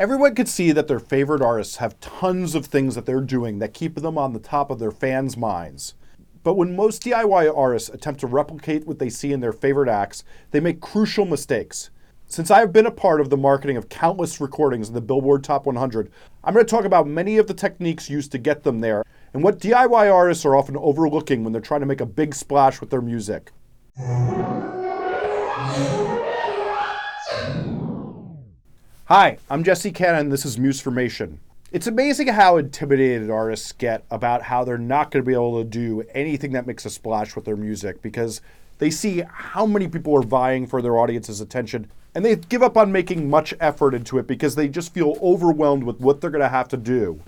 Everyone could see that their favorite artists have tons of things that they're doing that keep them on the top of their fans' minds. But when most DIY artists attempt to replicate what they see in their favorite acts, they make crucial mistakes. Since I have been a part of the marketing of countless recordings in the Billboard Top 100, I'm going to talk about many of the techniques used to get them there and what DIY artists are often overlooking when they're trying to make a big splash with their music. Hi, I'm Jesse Cannon. This is Musformation. It's amazing how intimidated artists get about how they're not going to be able to do anything that makes a splash with their music because they see how many people are vying for their audience's attention and they give up on making much effort into it because they just feel overwhelmed with what they're going to have to do.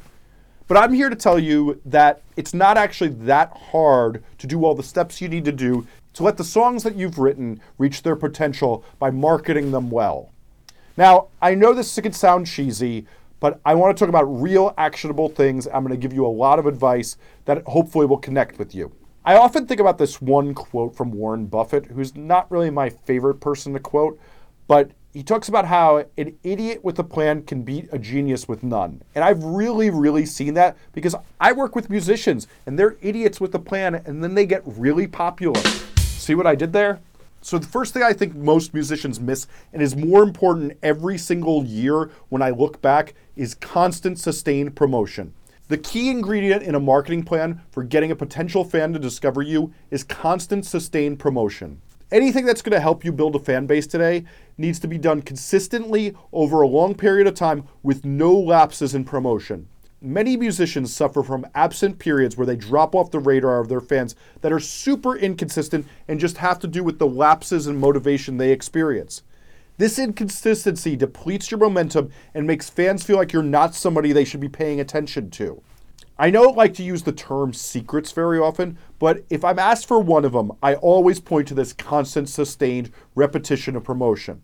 But I'm here to tell you that it's not actually that hard to do all the steps you need to do to let the songs that you've written reach their potential by marketing them well. Now, I know this could sound cheesy, but I want to talk about real actionable things. I'm going to give you a lot of advice that hopefully will connect with you. I often think about this one quote from Warren Buffett, who's not really my favorite person to quote, but he talks about how an idiot with a plan can beat a genius with none. And I've really, really seen that because I work with musicians and they're idiots with a plan and then they get really popular. See what I did there? So, the first thing I think most musicians miss, and is more important every single year when I look back, is constant sustained promotion. The key ingredient in a marketing plan for getting a potential fan to discover you is constant sustained promotion. Anything that's going to help you build a fan base today needs to be done consistently over a long period of time with no lapses in promotion. Many musicians suffer from absent periods where they drop off the radar of their fans that are super inconsistent and just have to do with the lapses in motivation they experience. This inconsistency depletes your momentum and makes fans feel like you're not somebody they should be paying attention to. I don't like to use the term secrets very often, but if I'm asked for one of them, I always point to this constant, sustained repetition of promotion.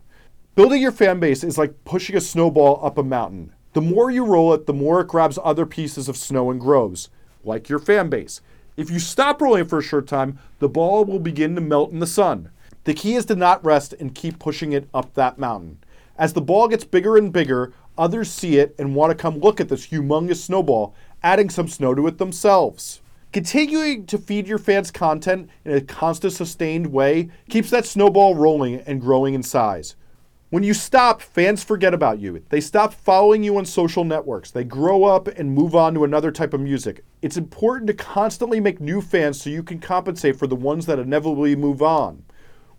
Building your fan base is like pushing a snowball up a mountain. The more you roll it, the more it grabs other pieces of snow and grows, like your fan base. If you stop rolling for a short time, the ball will begin to melt in the sun. The key is to not rest and keep pushing it up that mountain. As the ball gets bigger and bigger, others see it and want to come look at this humongous snowball, adding some snow to it themselves. Continuing to feed your fans content in a constant, sustained way keeps that snowball rolling and growing in size. When you stop, fans forget about you. They stop following you on social networks. They grow up and move on to another type of music. It's important to constantly make new fans so you can compensate for the ones that inevitably move on.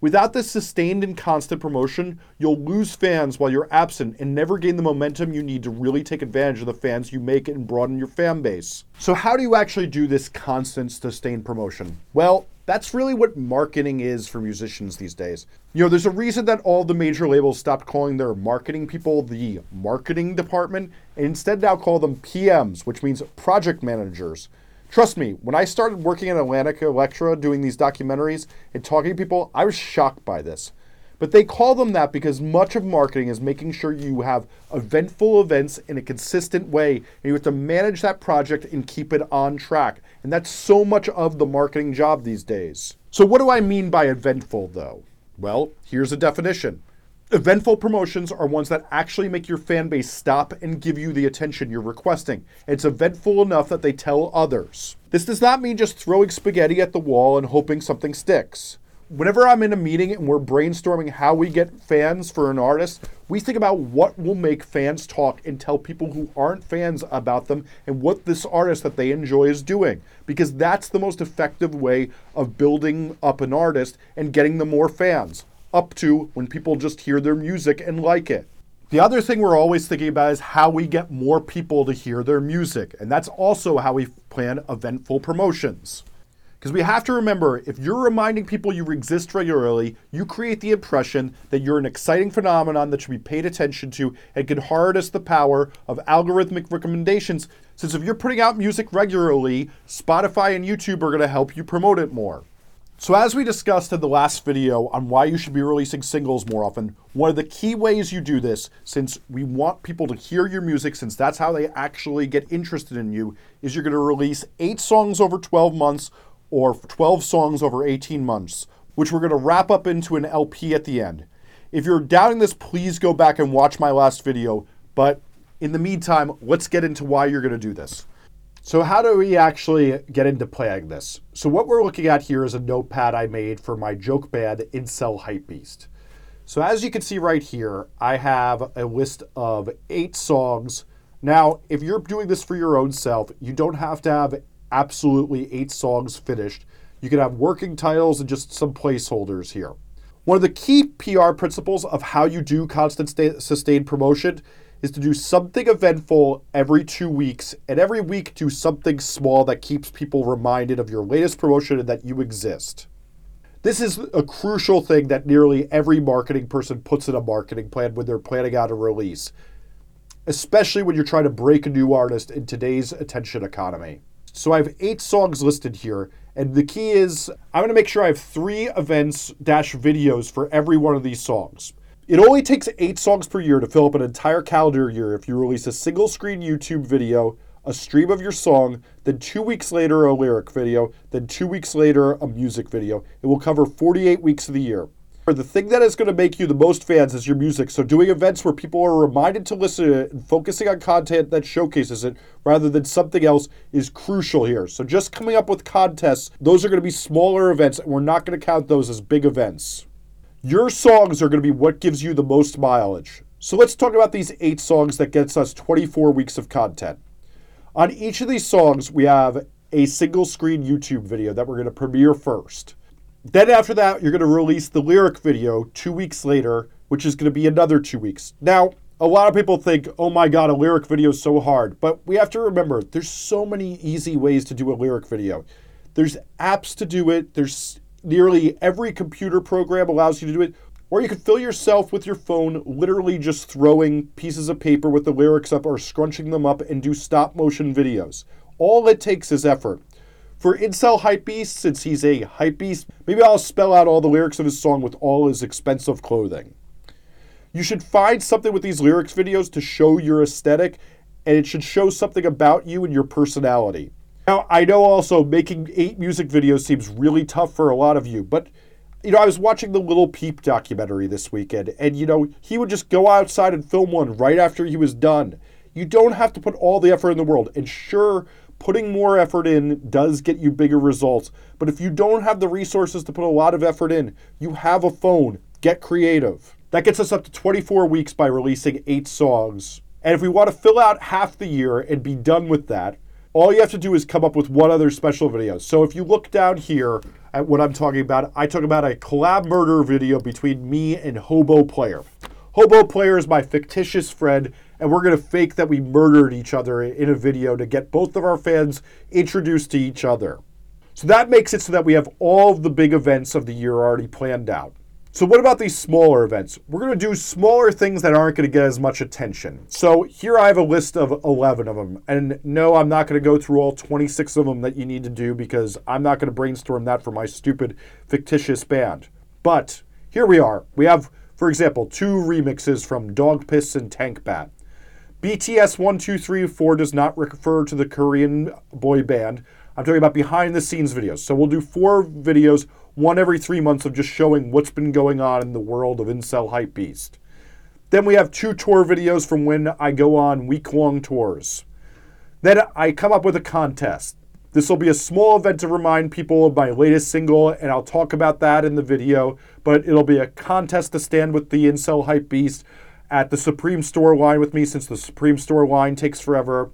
Without this sustained and constant promotion, you'll lose fans while you're absent and never gain the momentum you need to really take advantage of the fans you make and broaden your fan base. So, how do you actually do this constant, sustained promotion? Well, that's really what marketing is for musicians these days. You know, there's a reason that all the major labels stopped calling their marketing people the marketing department and instead now call them PMs, which means project managers. Trust me, when I started working at Atlantic Elektra doing these documentaries and talking to people, I was shocked by this. But they call them that because much of marketing is making sure you have eventful events in a consistent way, and you have to manage that project and keep it on track. And that's so much of the marketing job these days. So, what do I mean by eventful, though? Well, here's a definition Eventful promotions are ones that actually make your fan base stop and give you the attention you're requesting. It's eventful enough that they tell others. This does not mean just throwing spaghetti at the wall and hoping something sticks. Whenever I'm in a meeting and we're brainstorming how we get fans for an artist, we think about what will make fans talk and tell people who aren't fans about them and what this artist that they enjoy is doing. Because that's the most effective way of building up an artist and getting them more fans up to when people just hear their music and like it. The other thing we're always thinking about is how we get more people to hear their music, and that's also how we plan eventful promotions. Because we have to remember if you're reminding people you exist regularly, you create the impression that you're an exciting phenomenon that should be paid attention to and can harness the power of algorithmic recommendations. Since if you're putting out music regularly, Spotify and YouTube are going to help you promote it more. So, as we discussed in the last video on why you should be releasing singles more often, one of the key ways you do this, since we want people to hear your music, since that's how they actually get interested in you, is you're going to release eight songs over 12 months or 12 songs over 18 months, which we're going to wrap up into an LP at the end. If you're doubting this, please go back and watch my last video, but in the meantime, let's get into why you're going to do this. So, how do we actually get into playing this? So, what we're looking at here is a notepad I made for my joke band Incel Hypebeast. So, as you can see right here, I have a list of eight songs. Now, if you're doing this for your own self, you don't have to have absolutely eight songs finished. You can have working titles and just some placeholders here. One of the key PR principles of how you do constant sustained promotion is to do something eventful every two weeks, and every week do something small that keeps people reminded of your latest promotion and that you exist. This is a crucial thing that nearly every marketing person puts in a marketing plan when they're planning out a release, especially when you're trying to break a new artist in today's attention economy. So I have eight songs listed here, and the key is I'm going to make sure I have three events dash videos for every one of these songs. It only takes eight songs per year to fill up an entire calendar year if you release a single screen YouTube video, a stream of your song, then two weeks later a lyric video, then two weeks later a music video. It will cover 48 weeks of the year. The thing that is going to make you the most fans is your music. So, doing events where people are reminded to listen to it and focusing on content that showcases it rather than something else is crucial here. So, just coming up with contests, those are going to be smaller events, and we're not going to count those as big events. Your songs are going to be what gives you the most mileage. So let's talk about these eight songs that gets us 24 weeks of content. On each of these songs, we have a single screen YouTube video that we're going to premiere first. Then after that, you're going to release the lyric video two weeks later, which is going to be another two weeks. Now, a lot of people think, oh my God, a lyric video is so hard. But we have to remember, there's so many easy ways to do a lyric video. There's apps to do it. There's nearly every computer program allows you to do it. Or you could fill yourself with your phone, literally just throwing pieces of paper with the lyrics up or scrunching them up and do stop motion videos. All it takes is effort. For Incel Hypebeast, since he's a hypebeast, maybe I'll spell out all the lyrics of his song with all his expensive clothing. You should find something with these lyrics videos to show your aesthetic, and it should show something about you and your personality. Now, I know also making eight music videos seems really tough for a lot of you, but you know, I was watching the Lil Peep documentary this weekend, and you know, he would just go outside and film one right after he was done. You don't have to put all the effort in the world. And sure, putting more effort in does get you bigger results. But if you don't have the resources to put a lot of effort in, you have a phone. Get creative. That gets us up to 24 weeks by releasing eight songs. And if we want to fill out half the year and be done with that, all you have to do is come up with one other special video. So if you look down here at what I'm talking about, I talk about a collab murder video between me and Hobo Player. Hobo Player is my fictitious friend, and we're going to fake that we murdered each other in a video to get both of our fans introduced to each other. So that makes it so that we have all the big events of the year already planned out. So, what about these smaller events? We're going to do smaller things that aren't going to get as much attention. So, here I have a list of 11 of them. And no, I'm not going to go through all 26 of them that you need to do because I'm not going to brainstorm that for my stupid fictitious band. But here we are. We have, for example, two remixes from Dog Piss and Tank Bat. BTS 1234 does not refer to the Korean boy band. I'm talking about behind the scenes videos. So, we'll do four videos one every three months of just showing what's been going on in the world of Incel Hypebeast. Then we have two tour videos from when I go on week long tours. Then I come up with a contest. This will be a small event to remind people of my latest single, and I'll talk about that in the video. But it'll be a contest to stand with the Incel Hypebeast at the Supreme Store line with me since the Supreme Store line takes forever.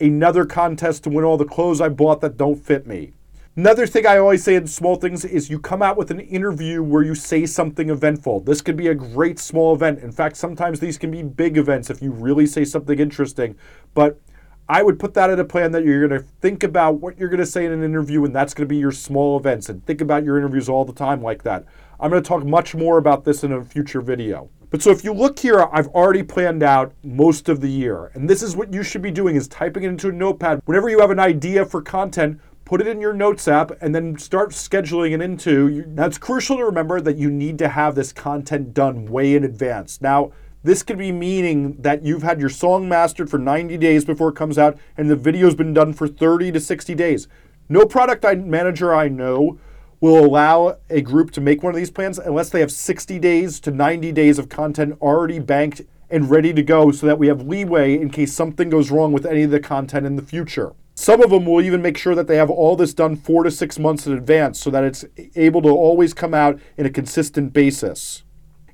Another contest to win all the clothes I bought that don't fit me. Another thing I always say in small things is you come out with an interview where you say something eventful. This could be a great small event. In fact, sometimes these can be big events if you really say something interesting. But I would put that in a plan that you're going to think about what you're going to say in an interview, and that's going to be your small events. And think about your interviews all the time like that. I'm going to talk much more about this in a future video. But so if you look here, I've already planned out most of the year. And this is what you should be doing is typing it into a notepad. Whenever you have an idea for content, put it in your notes app, and then start scheduling it into. It's crucial to remember that you need to have this content done way in advance. Now, this could be meaning that you've had your song mastered for 90 days before it comes out, and the video's been done for 30 to 60 days. No product manager I know will allow a group to make one of these plans unless they have 60 days to 90 days of content already banked and ready to go so that we have leeway in case something goes wrong with any of the content in the future. Some of them will even make sure that they have all this done four to six months in advance so that it's able to always come out in a consistent basis.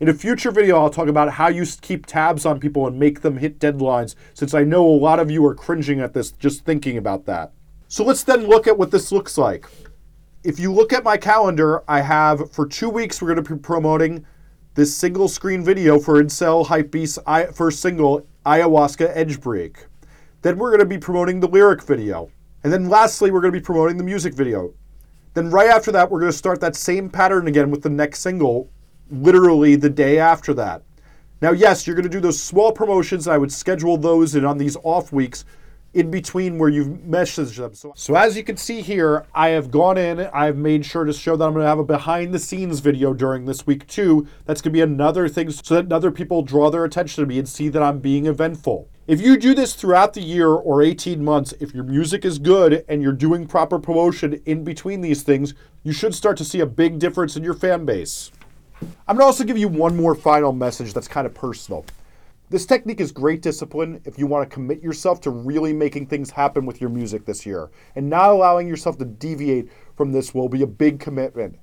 In a future video, I'll talk about how you keep tabs on people and make them hit deadlines, since I know a lot of you are cringing at this just thinking about that. So let's then look at what this looks like. If you look at my calendar, I have for two weeks, we're going to be promoting this single screen video for Incel Hypebeast's first single, Ayahuasca Edge Break. Then we're going to be promoting the lyric video. And then lastly, we're going to be promoting the music video. Then right after that, we're going to start that same pattern again with the next single, literally the day after that. Now, yes, you're going to do those small promotions. I would schedule those in on these off weeks in between where you've messaged them. So, so as you can see here, I have gone in, I've made sure to show that I'm to have a behind the scenes video during this week too. That's to be another thing so that other people draw their attention to me and see that I'm being eventful. If you do this throughout the year or 18 months, if your music is good and you're doing proper promotion in between these things, you should start to see a big difference in your fan base. I'm to also give you one more final message that's kind of personal. This technique is great discipline if you want to commit yourself to really making things happen with your music this year. And not allowing yourself to deviate from this will be a big commitment.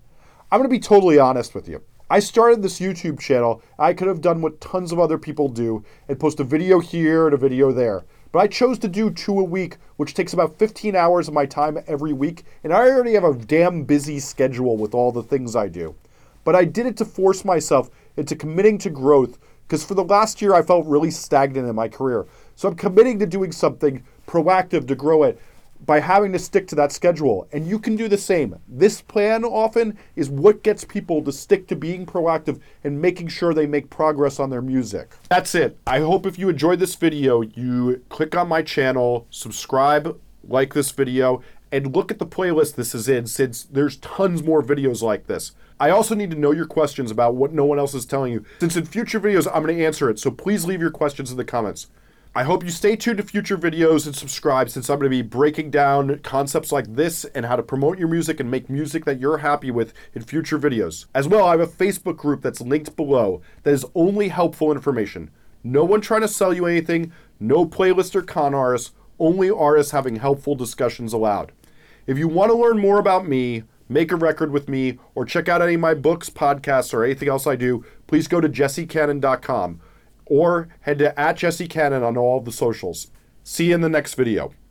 I'm going to be totally honest with you. I started this YouTube channel. I could have done what tons of other people do and post a video here and a video there. But I chose to do two a week, which takes about 15 hours of my time every week. And I already have a damn busy schedule with all the things I do. But I did it to force myself into committing to growth because for the last year, I felt really stagnant in my career. So I'm committing to doing something proactive to grow it by having to stick to that schedule. And you can do the same. This plan often is what gets people to stick to being proactive and making sure they make progress on their music. That's it. I hope if you enjoyed this video, you click on my channel, subscribe, like this video, and look at the playlist this is in since there's tons more videos like this. I also need to know your questions about what no one else is telling you, since in future videos I'm going to answer it, so please leave your questions in the comments. I hope you stay tuned to future videos and subscribe since I'm going to be breaking down concepts like this and how to promote your music and make music that you're happy with in future videos. As well, I have a Facebook group that's linked below that is only helpful information. No one trying to sell you anything, no playlist or con artists, only artists having helpful discussions allowed. If you want to learn more about me, make a record with me, or check out any of my books, podcasts, or anything else I do, please go to jessecannon.com or head to at jessecannon on all the socials. See you in the next video.